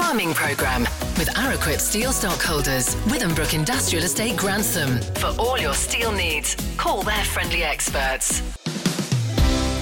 Farming Programme with Araquip Steel Stockholders, Withambrook Industrial Estate Grantham. For all your steel needs, call their friendly experts.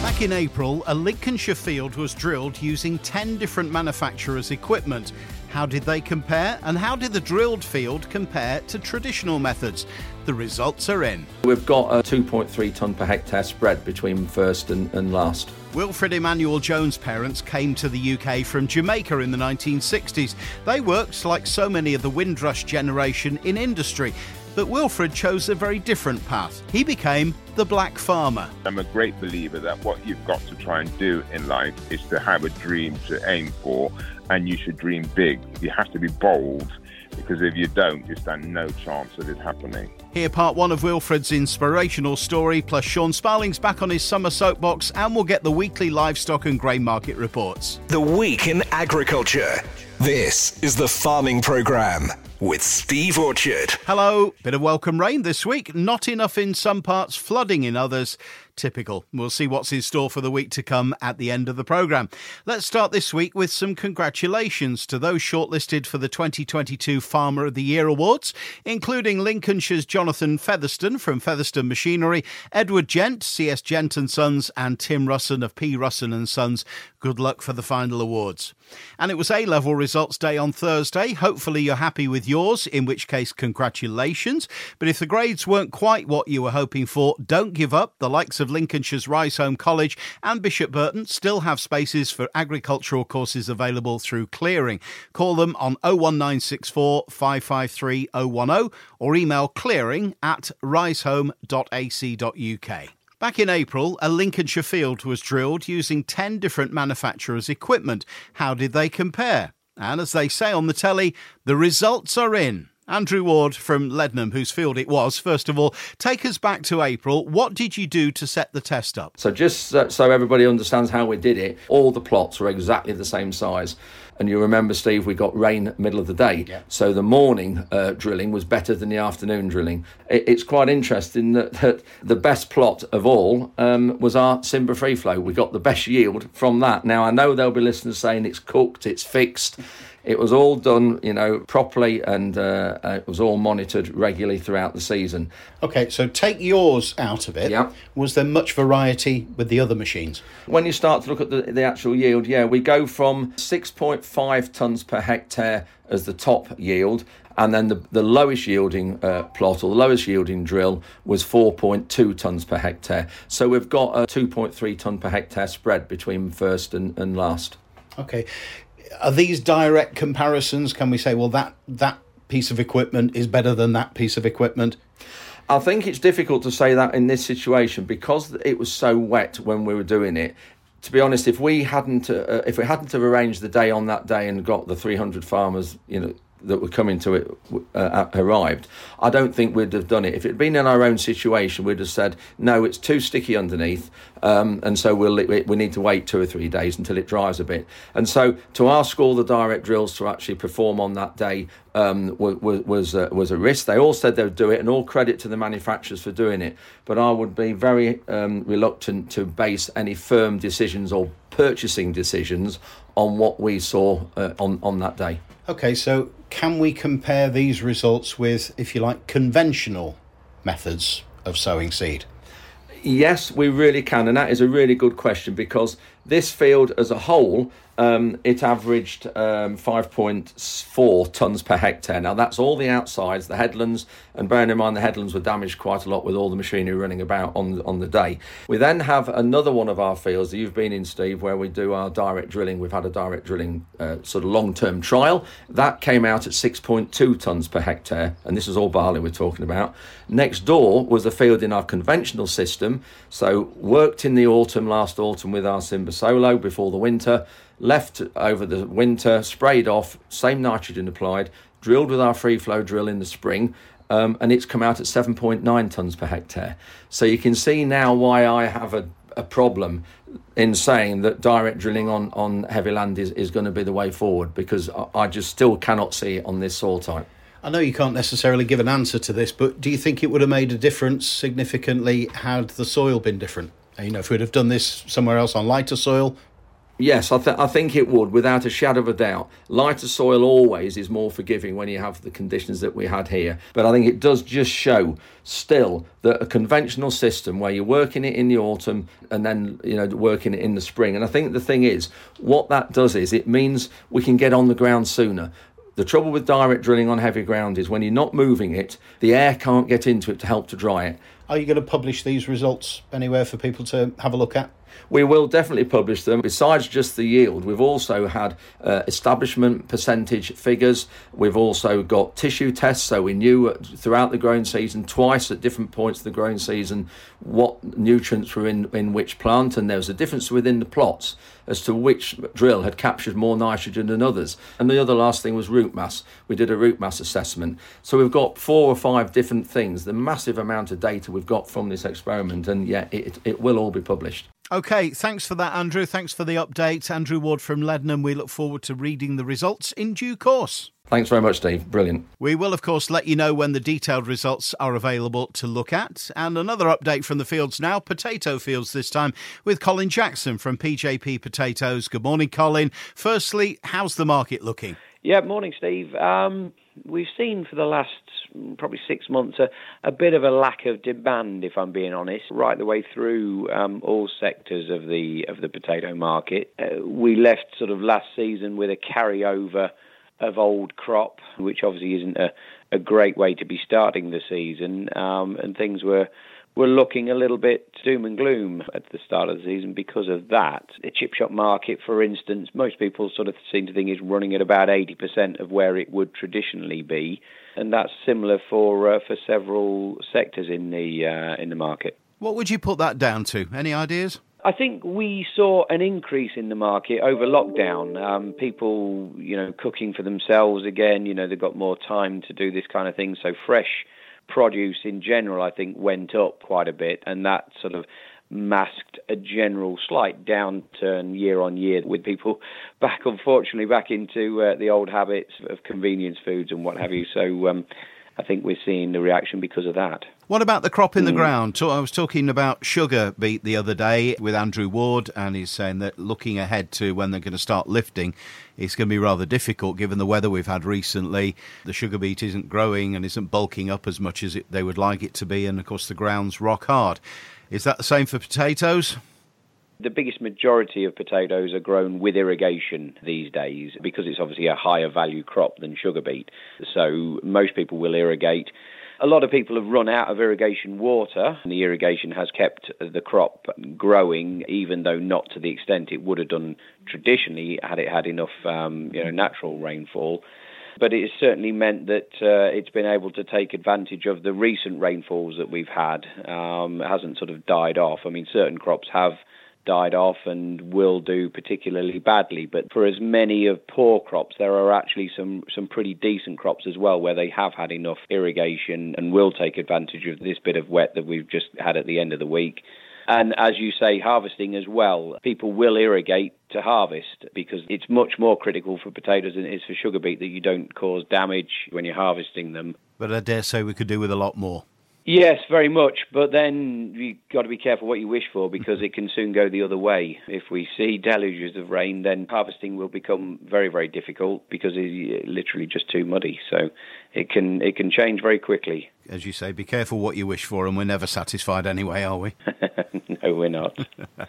Back in April, a Lincolnshire field was drilled using 10 different manufacturers' equipment. How did they compare, and how did the drilled field compare to traditional methods? The results are in. We've got a 2.3 tonne per hectare spread between first and, and last. Wilfred Emmanuel Jones' parents came to the UK from Jamaica in the 1960s. They worked, like so many of the Windrush generation, in industry. But Wilfred chose a very different path. He became the black farmer. I'm a great believer that what you've got to try and do in life is to have a dream to aim for, and you should dream big. You have to be bold because if you don't, you stand no chance of it happening. Here, part one of Wilfred's inspirational story, plus Sean Sparling's back on his summer soapbox, and we'll get the weekly livestock and grain market reports. The Week in Agriculture. This is the Farming Programme with Steve Orchard. Hello. Bit of welcome rain this week. Not enough in some parts, flooding in others. Typical. We'll see what's in store for the week to come at the end of the programme. Let's start this week with some congratulations to those shortlisted for the 2022 Farmer of the Year Awards, including Lincolnshire's Jonathan Featherstone from Featherstone Machinery, Edward Gent, CS Gent and Sons, and Tim Russon of P. Russon and Sons. Good luck for the final awards. And it was A level results day on Thursday. Hopefully, you're happy with yours, in which case, congratulations. But if the grades weren't quite what you were hoping for, don't give up. The likes of Lincolnshire's Riseholme College and Bishop Burton still have spaces for agricultural courses available through clearing. Call them on 01964 553 010 or email clearing at riseholme.ac.uk. Back in April, a Lincolnshire field was drilled using 10 different manufacturers' equipment. How did they compare? And as they say on the telly, the results are in. Andrew Ward from Leadenham, whose field it was, first of all, take us back to April. What did you do to set the test up? So, just so, so everybody understands how we did it, all the plots were exactly the same size. And you remember, Steve, we got rain middle of the day. Yeah. So the morning uh, drilling was better than the afternoon drilling. It, it's quite interesting that, that the best plot of all um, was our Simba Free Flow. We got the best yield from that. Now, I know there'll be listeners saying it's cooked, it's fixed. It was all done, you know, properly, and uh, uh, it was all monitored regularly throughout the season. Okay, so take yours out of it. Yeah. Was there much variety with the other machines? When you start to look at the, the actual yield, yeah, we go from 6.5 tonnes per hectare as the top yield, and then the, the lowest yielding uh, plot or the lowest yielding drill was 4.2 tonnes per hectare. So we've got a 2.3 tonne per hectare spread between first and, and last. Okay. Are these direct comparisons? Can we say, well, that, that piece of equipment is better than that piece of equipment? I think it's difficult to say that in this situation because it was so wet when we were doing it. To be honest, if we hadn't uh, if we hadn't have arranged the day on that day and got the 300 farmers, you know, that were coming to it uh, arrived, I don't think we'd have done it. If it had been in our own situation, we'd have said, no, it's too sticky underneath, um, and so we'll, we need to wait two or three days until it dries a bit. And so to ask all the direct drills to actually perform on that day um, was was uh, was a risk. They all said they would do it, and all credit to the manufacturers for doing it. But I would be very um, reluctant to base any firm decisions or purchasing decisions on what we saw uh, on on that day. Okay, so can we compare these results with, if you like, conventional methods of sowing seed? Yes, we really can, and that is a really good question because this field as a whole, um, it averaged um, 5.4 tonnes per hectare. Now, that's all the outsides, the headlands, and bearing in mind the headlands were damaged quite a lot with all the machinery running about on, on the day. We then have another one of our fields that you've been in, Steve, where we do our direct drilling. We've had a direct drilling uh, sort of long term trial. That came out at 6.2 tonnes per hectare, and this is all barley we're talking about. Next door was a field in our conventional system, so worked in the autumn, last autumn, with our Simba Solo before the winter left over the winter, sprayed off, same nitrogen applied, drilled with our free flow drill in the spring, um, and it's come out at 7.9 tonnes per hectare. So you can see now why I have a, a problem in saying that direct drilling on, on heavy land is, is going to be the way forward because I, I just still cannot see it on this soil type. I know you can't necessarily give an answer to this, but do you think it would have made a difference significantly had the soil been different? Uh, you know, if we'd have done this somewhere else on lighter soil, Yes, I, th- I think it would, without a shadow of a doubt. Lighter soil always is more forgiving when you have the conditions that we had here. But I think it does just show still that a conventional system where you're working it in the autumn and then you know working it in the spring. And I think the thing is, what that does is it means we can get on the ground sooner. The trouble with direct drilling on heavy ground is when you're not moving it, the air can't get into it to help to dry it. Are you going to publish these results anywhere for people to have a look at? We will definitely publish them. Besides just the yield, we've also had uh, establishment percentage figures. We've also got tissue tests, so we knew throughout the growing season, twice at different points of the growing season, what nutrients were in, in which plant, and there was a difference within the plots as to which drill had captured more nitrogen than others. And the other last thing was root mass. We did a root mass assessment. So we've got four or five different things, the massive amount of data we've got from this experiment, and yeah, it, it will all be published. Okay, thanks for that, Andrew. Thanks for the update. Andrew Ward from Leadenham. We look forward to reading the results in due course. Thanks very much, Steve. Brilliant. We will, of course, let you know when the detailed results are available to look at. And another update from the fields now, potato fields this time, with Colin Jackson from PJP Potatoes. Good morning, Colin. Firstly, how's the market looking? Yeah, morning, Steve. Um, we've seen for the last probably six months a, a, bit of a lack of demand, if I'm being honest, right the way through um, all sectors of the of the potato market. Uh, we left sort of last season with a carryover of old crop, which obviously isn't a, a great way to be starting the season, um, and things were were looking a little bit doom and gloom at the start of the season because of that. The chip shop market, for instance, most people sort of seem to think is running at about 80% of where it would traditionally be, and that's similar for uh, for several sectors in the uh, in the market. What would you put that down to? Any ideas? I think we saw an increase in the market over lockdown. Um, people, you know, cooking for themselves again. You know, they've got more time to do this kind of thing. So fresh produce in general, I think, went up quite a bit, and that sort of masked a general slight downturn year on year with people back, unfortunately, back into uh, the old habits of convenience foods and what have you. So um, I think we're seeing the reaction because of that. What about the crop in the mm. ground? I was talking about sugar beet the other day with Andrew Ward, and he's saying that looking ahead to when they're going to start lifting, it's going to be rather difficult given the weather we've had recently. The sugar beet isn't growing and isn't bulking up as much as it, they would like it to be, and of course the ground's rock hard. Is that the same for potatoes? The biggest majority of potatoes are grown with irrigation these days because it's obviously a higher value crop than sugar beet. So most people will irrigate. A lot of people have run out of irrigation water, and the irrigation has kept the crop growing, even though not to the extent it would have done traditionally had it had enough, um, you know, natural rainfall. But it has certainly meant that uh, it's been able to take advantage of the recent rainfalls that we've had. Um, it hasn't sort of died off. I mean, certain crops have died off and will do particularly badly. But for as many of poor crops, there are actually some, some pretty decent crops as well where they have had enough irrigation and will take advantage of this bit of wet that we've just had at the end of the week. And as you say, harvesting as well. People will irrigate to harvest because it's much more critical for potatoes than it is for sugar beet that you don't cause damage when you're harvesting them. But I dare say we could do with a lot more. Yes, very much. But then you've got to be careful what you wish for because it can soon go the other way. If we see deluges of rain, then harvesting will become very, very difficult because it's literally just too muddy. So it can it can change very quickly. As you say, be careful what you wish for, and we're never satisfied anyway, are we? no, we're not.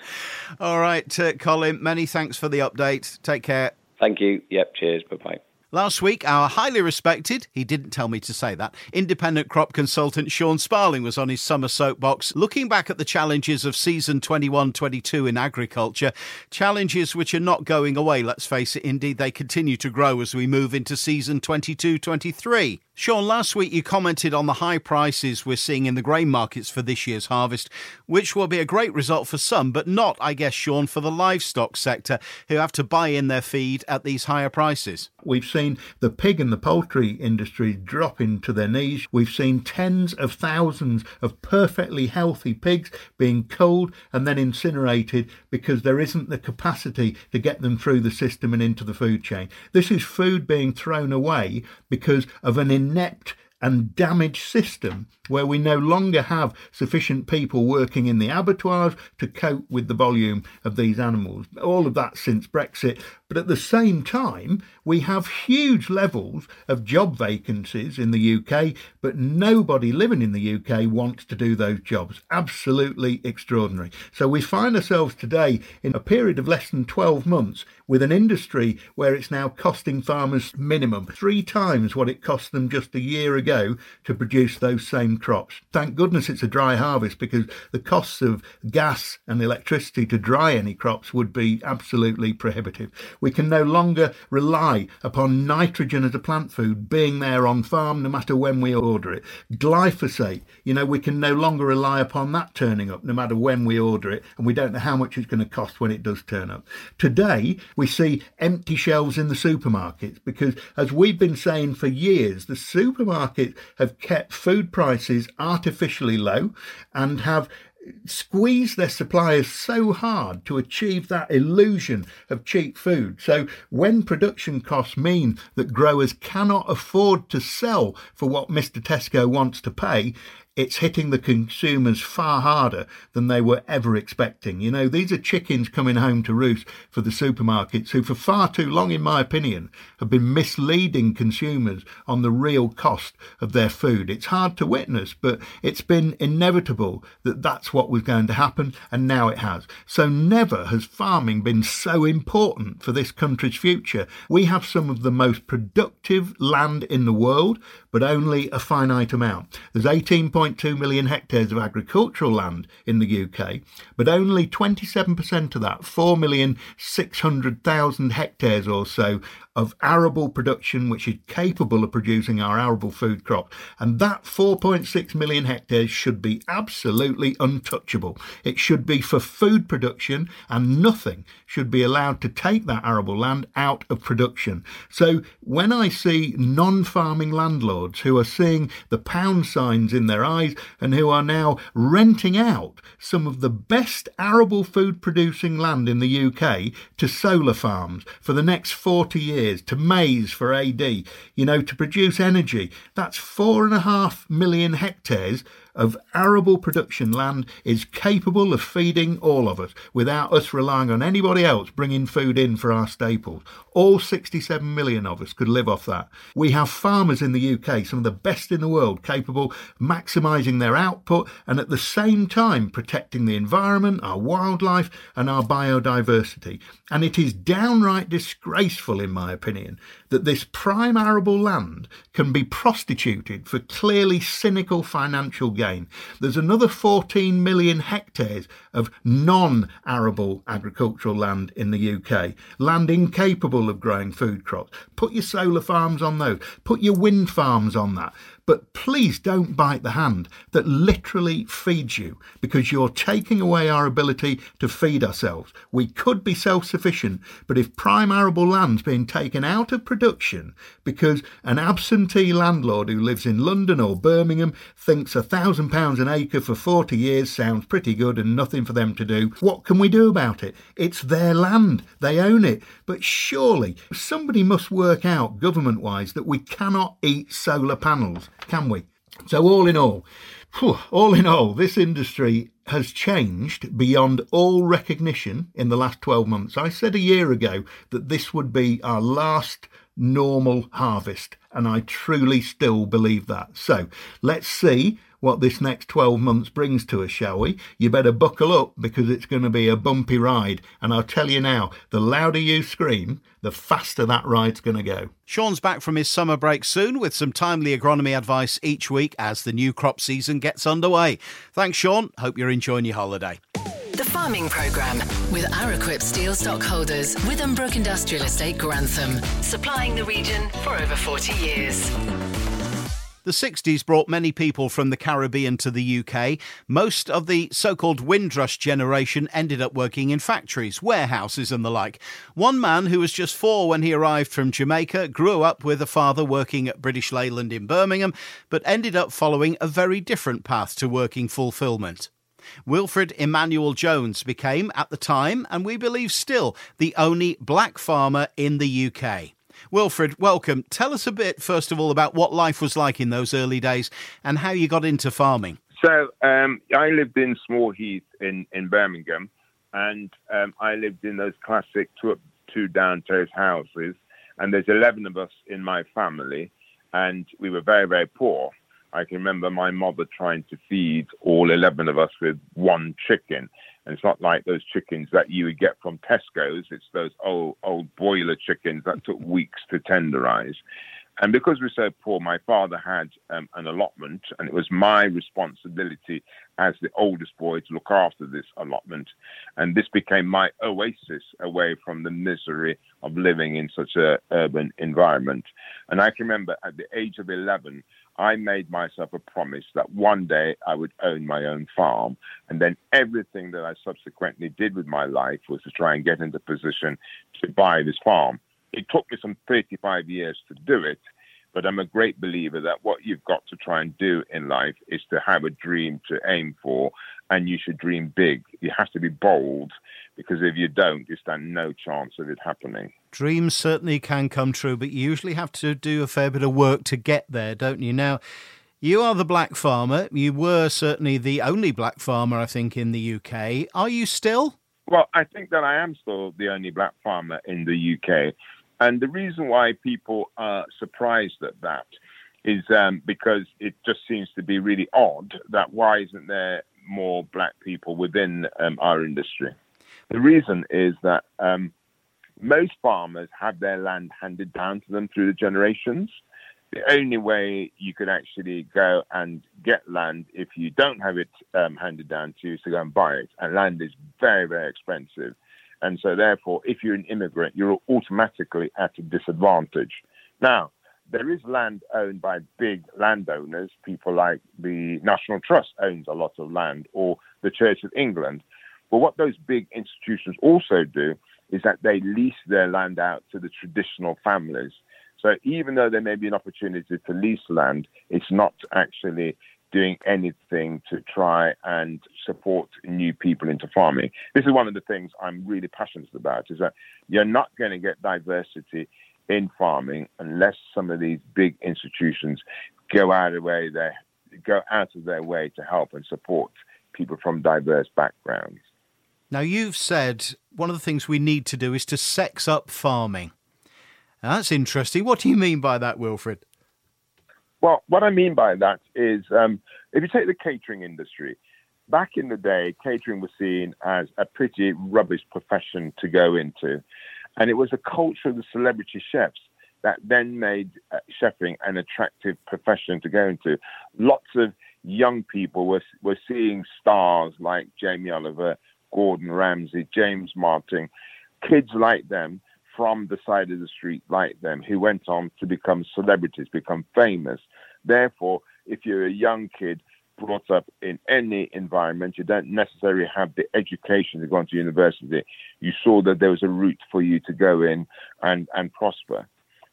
All right, uh, Colin. Many thanks for the update. Take care. Thank you. Yep. Cheers. Bye bye. Last week, our highly respected, he didn't tell me to say that, independent crop consultant Sean Sparling was on his summer soapbox looking back at the challenges of season 21 22 in agriculture. Challenges which are not going away, let's face it, indeed, they continue to grow as we move into season 22 23. Sean, last week you commented on the high prices we're seeing in the grain markets for this year's harvest, which will be a great result for some, but not, I guess, Sean, for the livestock sector who have to buy in their feed at these higher prices. We've seen the pig and the poultry industry dropping to their knees. We've seen tens of thousands of perfectly healthy pigs being culled and then incinerated because there isn't the capacity to get them through the system and into the food chain. This is food being thrown away because of an inept and damaged system where we no longer have sufficient people working in the abattoirs to cope with the volume of these animals. All of that since Brexit. But at the same time, we have huge levels of job vacancies in the UK, but nobody living in the UK wants to do those jobs. Absolutely extraordinary. So we find ourselves today in a period of less than 12 months with an industry where it's now costing farmers minimum three times what it cost them just a year ago to produce those same crops. Thank goodness it's a dry harvest because the costs of gas and electricity to dry any crops would be absolutely prohibitive. We can no longer rely upon nitrogen as a plant food being there on farm no matter when we order it. Glyphosate, you know, we can no longer rely upon that turning up no matter when we order it, and we don't know how much it's going to cost when it does turn up. Today, we see empty shelves in the supermarkets because, as we've been saying for years, the supermarkets have kept food prices artificially low and have squeeze their suppliers so hard to achieve that illusion of cheap food. So when production costs mean that growers cannot afford to sell for what Mr. Tesco wants to pay, it's hitting the consumers far harder than they were ever expecting. You know, these are chickens coming home to roost for the supermarkets who, for far too long, in my opinion, have been misleading consumers on the real cost of their food. It's hard to witness, but it's been inevitable that that's what was going to happen, and now it has. So, never has farming been so important for this country's future. We have some of the most productive land in the world, but only a finite amount. There's 18. 2 million hectares of agricultural land in the UK, but only 27% of that, 4,600,000 hectares or so, of arable production which is capable of producing our arable food crop. And that 4.6 million hectares should be absolutely untouchable. It should be for food production and nothing should be allowed to take that arable land out of production. So when I see non farming landlords who are seeing the pound signs in their eyes and who are now renting out some of the best arable food producing land in the UK to solar farms for the next 40 years, years to maize for AD, you know, to produce energy. That's four and a half million hectares of arable production land is capable of feeding all of us without us relying on anybody else bringing food in for our staples. All 67 million of us could live off that. We have farmers in the UK, some of the best in the world, capable of maximising their output and at the same time protecting the environment, our wildlife, and our biodiversity. And it is downright disgraceful, in my opinion, that this prime arable land can be prostituted for clearly cynical financial gain. There's another 14 million hectares of non arable agricultural land in the UK, land incapable of growing food crops. Put your solar farms on those, put your wind farms on that. But please don't bite the hand that literally feeds you because you're taking away our ability to feed ourselves. We could be self sufficient, but if prime arable land's being taken out of production because an absentee landlord who lives in London or Birmingham thinks a thousand pounds an acre for 40 years sounds pretty good and nothing for them to do, what can we do about it? It's their land, they own it. But surely somebody must work out government wise that we cannot eat solar panels can we? So, all in all, whew, all in all, this industry has changed beyond all recognition in the last 12 months. I said a year ago that this would be our last normal harvest, and I truly still believe that. So, let's see what this next 12 months brings to us, shall we? You better buckle up because it's going to be a bumpy ride. And I'll tell you now, the louder you scream, the faster that ride's going to go. Sean's back from his summer break soon with some timely agronomy advice each week as the new crop season gets underway. Thanks, Sean. Hope you're enjoying your holiday. The Farming Programme with Araquip Steel Stockholders, Withambrook Industrial Estate Grantham, supplying the region for over 40 years. The 60s brought many people from the Caribbean to the UK. Most of the so called Windrush generation ended up working in factories, warehouses, and the like. One man who was just four when he arrived from Jamaica grew up with a father working at British Leyland in Birmingham, but ended up following a very different path to working fulfilment. Wilfred Emmanuel Jones became, at the time, and we believe still, the only black farmer in the UK. Wilfred, welcome. Tell us a bit, first of all, about what life was like in those early days and how you got into farming. So, um, I lived in Small Heath in, in Birmingham, and um, I lived in those classic two up, two down terrace houses. And there's 11 of us in my family, and we were very, very poor. I can remember my mother trying to feed all 11 of us with one chicken. And it's not like those chickens that you would get from Tesco's. It's those old, old broiler chickens that took weeks to tenderize. And because we're so poor, my father had um, an allotment, and it was my responsibility as the oldest boy to look after this allotment. And this became my oasis away from the misery of living in such an urban environment. And I can remember at the age of 11, I made myself a promise that one day I would own my own farm. And then everything that I subsequently did with my life was to try and get into position to buy this farm. It took me some 35 years to do it, but I'm a great believer that what you've got to try and do in life is to have a dream to aim for, and you should dream big. You have to be bold because if you don't, you stand no chance of it happening. Dreams certainly can come true, but you usually have to do a fair bit of work to get there, don't you? Now, you are the black farmer. You were certainly the only black farmer, I think, in the UK. Are you still? Well, I think that I am still the only black farmer in the UK. And the reason why people are surprised at that is um, because it just seems to be really odd that why isn't there more black people within um, our industry? The reason is that um, most farmers have their land handed down to them through the generations. The only way you could actually go and get land if you don't have it um, handed down to you is to go and buy it. And land is very, very expensive. And so, therefore, if you're an immigrant, you're automatically at a disadvantage. Now, there is land owned by big landowners. People like the National Trust owns a lot of land, or the Church of England. But what those big institutions also do is that they lease their land out to the traditional families. So even though there may be an opportunity to lease land, it's not actually doing anything to try and support new people into farming. This is one of the things I'm really passionate about is that you're not going to get diversity in farming unless some of these big institutions go out of way they go out of their way to help and support people from diverse backgrounds. Now you've said one of the things we need to do is to sex up farming. Now, that's interesting. What do you mean by that, Wilfred? Well, what I mean by that is um, if you take the catering industry, back in the day, catering was seen as a pretty rubbish profession to go into. And it was a culture of the celebrity chefs that then made uh, chefing an attractive profession to go into. Lots of young people were, were seeing stars like Jamie Oliver, Gordon Ramsay, James Martin, kids like them from the side of the street like them who went on to become celebrities, become famous. Therefore, if you're a young kid brought up in any environment, you don't necessarily have the education to go into university. You saw that there was a route for you to go in and, and prosper.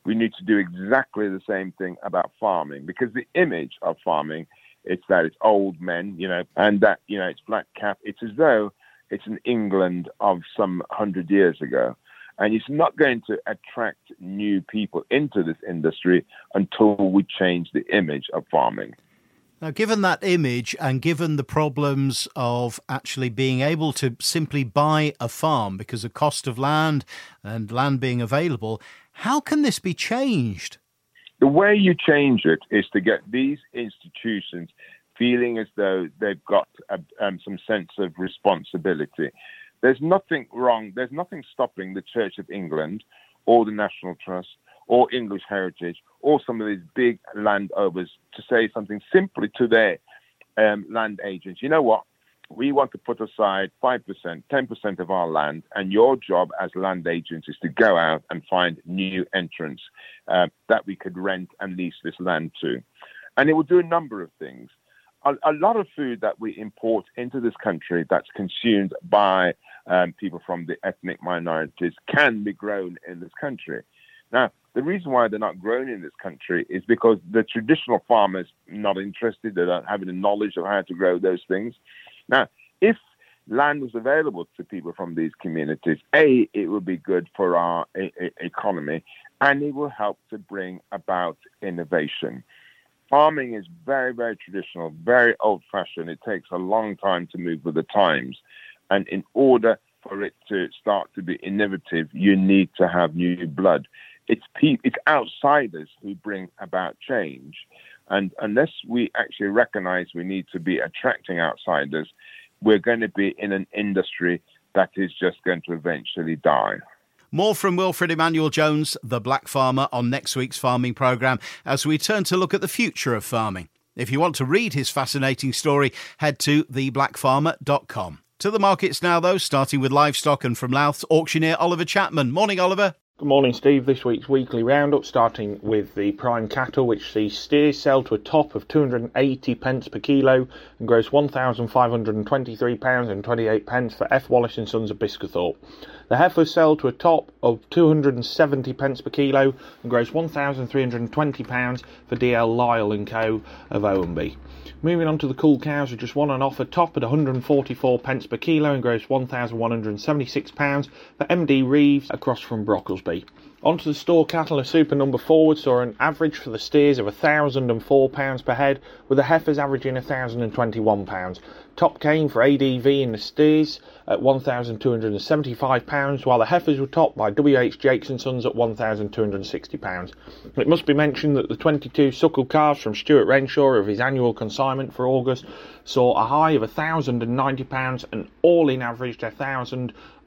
We need to do exactly the same thing about farming because the image of farming it's that it's old men, you know, and that, you know, it's black cap. It's as though it's an England of some hundred years ago. And it's not going to attract new people into this industry until we change the image of farming. Now, given that image and given the problems of actually being able to simply buy a farm because of cost of land and land being available, how can this be changed? The way you change it is to get these institutions feeling as though they've got a, um, some sense of responsibility. There's nothing wrong, there's nothing stopping the Church of England or the National Trust or English Heritage or some of these big landowners to say something simply to their um, land agents. You know what? We want to put aside 5%, 10% of our land, and your job as land agents is to go out and find new entrants uh, that we could rent and lease this land to. And it will do a number of things. A, a lot of food that we import into this country that's consumed by um, people from the ethnic minorities can be grown in this country. Now, the reason why they're not grown in this country is because the traditional farmers not interested. They don't have any knowledge of how to grow those things. Now, if land was available to people from these communities, A, it would be good for our a- a- economy and it will help to bring about innovation. Farming is very, very traditional, very old fashioned. It takes a long time to move with the times. And in order for it to start to be innovative, you need to have new blood. It's, pe- it's outsiders who bring about change. And unless we actually recognize we need to be attracting outsiders, we're going to be in an industry that is just going to eventually die. More from Wilfred Emmanuel Jones, the Black Farmer, on next week's farming programme as we turn to look at the future of farming. If you want to read his fascinating story, head to theblackfarmer.com. To the markets now, though, starting with livestock and from Louth, auctioneer Oliver Chapman. Morning, Oliver. Good morning, Steve. This week's weekly roundup starting with the prime cattle, which sees steers sell to a top of 280 pence per kilo and gross 1,523 pounds and 28 pence for F. Wallace and Sons of Biscathorpe. The heifers sell to a top of 270 pence per kilo and gross 1,320 pounds for DL Lyle and Co. of Owmby. Moving on to the cull cows, we just won an offer top at 144 pence per kilo and gross 1,176 pounds for MD Reeves across from Brocklesby. Onto the store cattle, a super number forward saw an average for the steers of £1,004 per head, with the heifers averaging £1,021. Top came for ADV in the steers at £1,275, while the heifers were topped by WH Jakes and Sons at £1,260. It must be mentioned that the 22 suckle calves from Stuart Renshaw of his annual consignment for August saw a high of £1,090 and all in averaged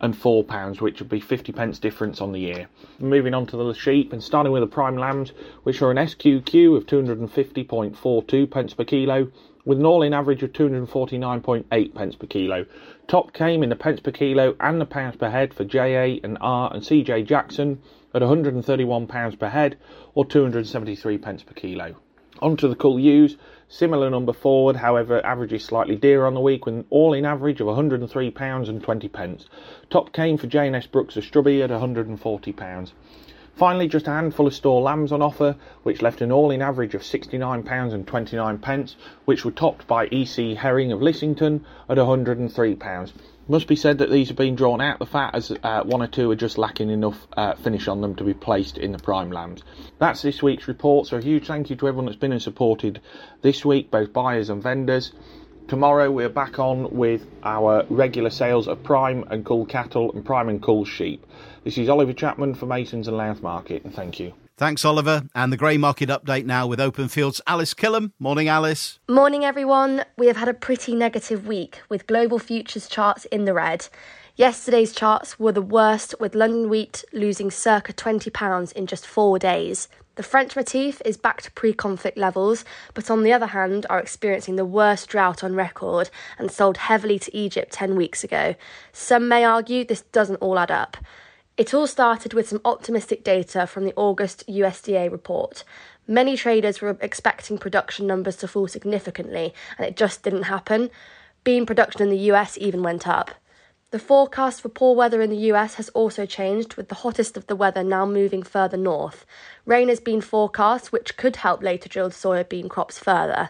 £1,004, which would be 50 pence difference on the year. Moving on to the sheep and starting with the prime lambs, which are an SQQ of 250.42 pence per kilo with an all-in average of 249.8 pence per kilo. Top came in the pence per kilo and the pounds per head for JA and R and CJ Jackson at 131 pounds per head or 273 pence per kilo. Onto the Cull ewes, similar number forward, however, averages slightly dearer on the week with an all-in average of 103 pounds and 20 pence. Top came for J&S Brooks of Strubby at 140 pounds. Finally, just a handful of store lambs on offer, which left an all-in average of £69 and 29 pence, which were topped by EC Herring of Lissington at £103. Must be said that these have been drawn out the fat as uh, one or two are just lacking enough uh, finish on them to be placed in the prime lambs. That's this week's report, so a huge thank you to everyone that's been and supported this week, both buyers and vendors. Tomorrow we're back on with our regular sales of prime and cull cattle and prime and cull sheep. This is Oliver Chapman for Masons and Louth Market, and thank you. Thanks, Oliver. And the grain market update now with Open Fields. Alice Killam. Morning, Alice. Morning, everyone. We have had a pretty negative week with global futures charts in the red. Yesterday's charts were the worst, with London wheat losing circa £20 in just four days. The French Matif is back to pre conflict levels, but on the other hand, are experiencing the worst drought on record and sold heavily to Egypt 10 weeks ago. Some may argue this doesn't all add up. It all started with some optimistic data from the August USDA report. Many traders were expecting production numbers to fall significantly, and it just didn't happen. Bean production in the US even went up. The forecast for poor weather in the US has also changed, with the hottest of the weather now moving further north. Rain has been forecast, which could help later drilled soybean crops further.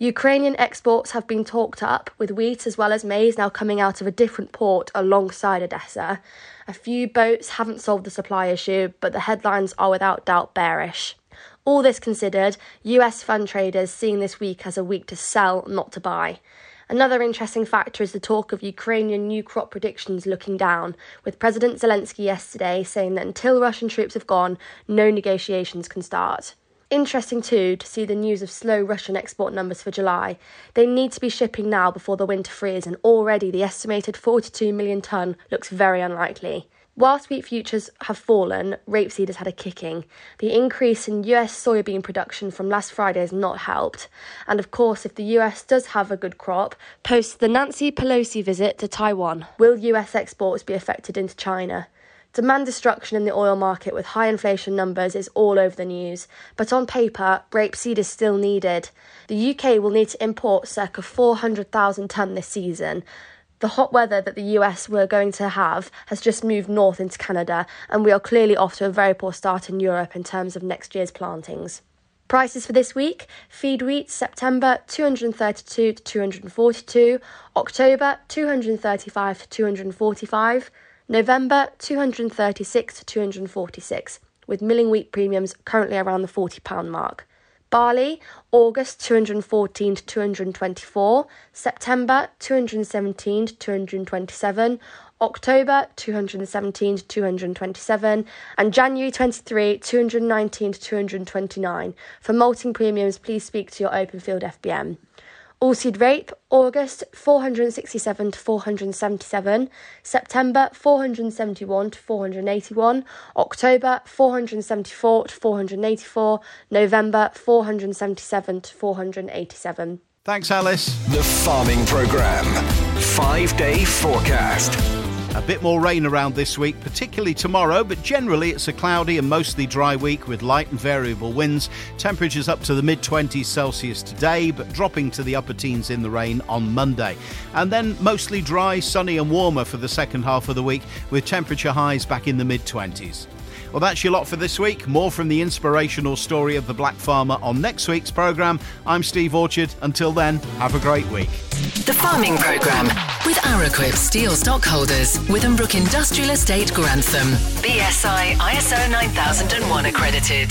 Ukrainian exports have been talked up, with wheat as well as maize now coming out of a different port alongside Odessa. A few boats haven't solved the supply issue, but the headlines are without doubt bearish. All this considered, US fund traders seeing this week as a week to sell, not to buy. Another interesting factor is the talk of Ukrainian new crop predictions looking down, with President Zelensky yesterday saying that until Russian troops have gone, no negotiations can start. Interesting too to see the news of slow Russian export numbers for July. They need to be shipping now before the winter freeze, and already the estimated 42 million tonne looks very unlikely. Whilst wheat futures have fallen, rapeseed has had a kicking. The increase in US soybean production from last Friday has not helped. And of course, if the US does have a good crop, post the Nancy Pelosi visit to Taiwan, will US exports be affected into China? Demand destruction in the oil market with high inflation numbers is all over the news, but on paper, rapeseed is still needed. The UK will need to import circa 400,000 tonne this season, the hot weather that the US were going to have has just moved north into Canada, and we are clearly off to a very poor start in Europe in terms of next year's plantings. Prices for this week feed wheat September 232 to 242, October 235 to 245, November 236 to 246, with milling wheat premiums currently around the £40 mark. Barley, August 214 to 224, September 217 to 227, October 217 to 227, and January 23 219 to 229. For malting premiums, please speak to your open field FBM. Oilseed rape, August 467 to 477, September 471 to 481, October 474 to 484, November 477 to 487. Thanks, Alice. The Farming Programme. Five day forecast. A bit more rain around this week, particularly tomorrow, but generally it's a cloudy and mostly dry week with light and variable winds. Temperatures up to the mid 20s Celsius today, but dropping to the upper teens in the rain on Monday. And then mostly dry, sunny, and warmer for the second half of the week, with temperature highs back in the mid 20s. Well, that's your lot for this week. More from the inspirational story of the Black Farmer on next week's programme. I'm Steve Orchard. Until then, have a great week. The Farming Programme with Araquip Steel Stockholders, Withambrook Industrial Estate, Grantham. BSI ISO 9001 accredited.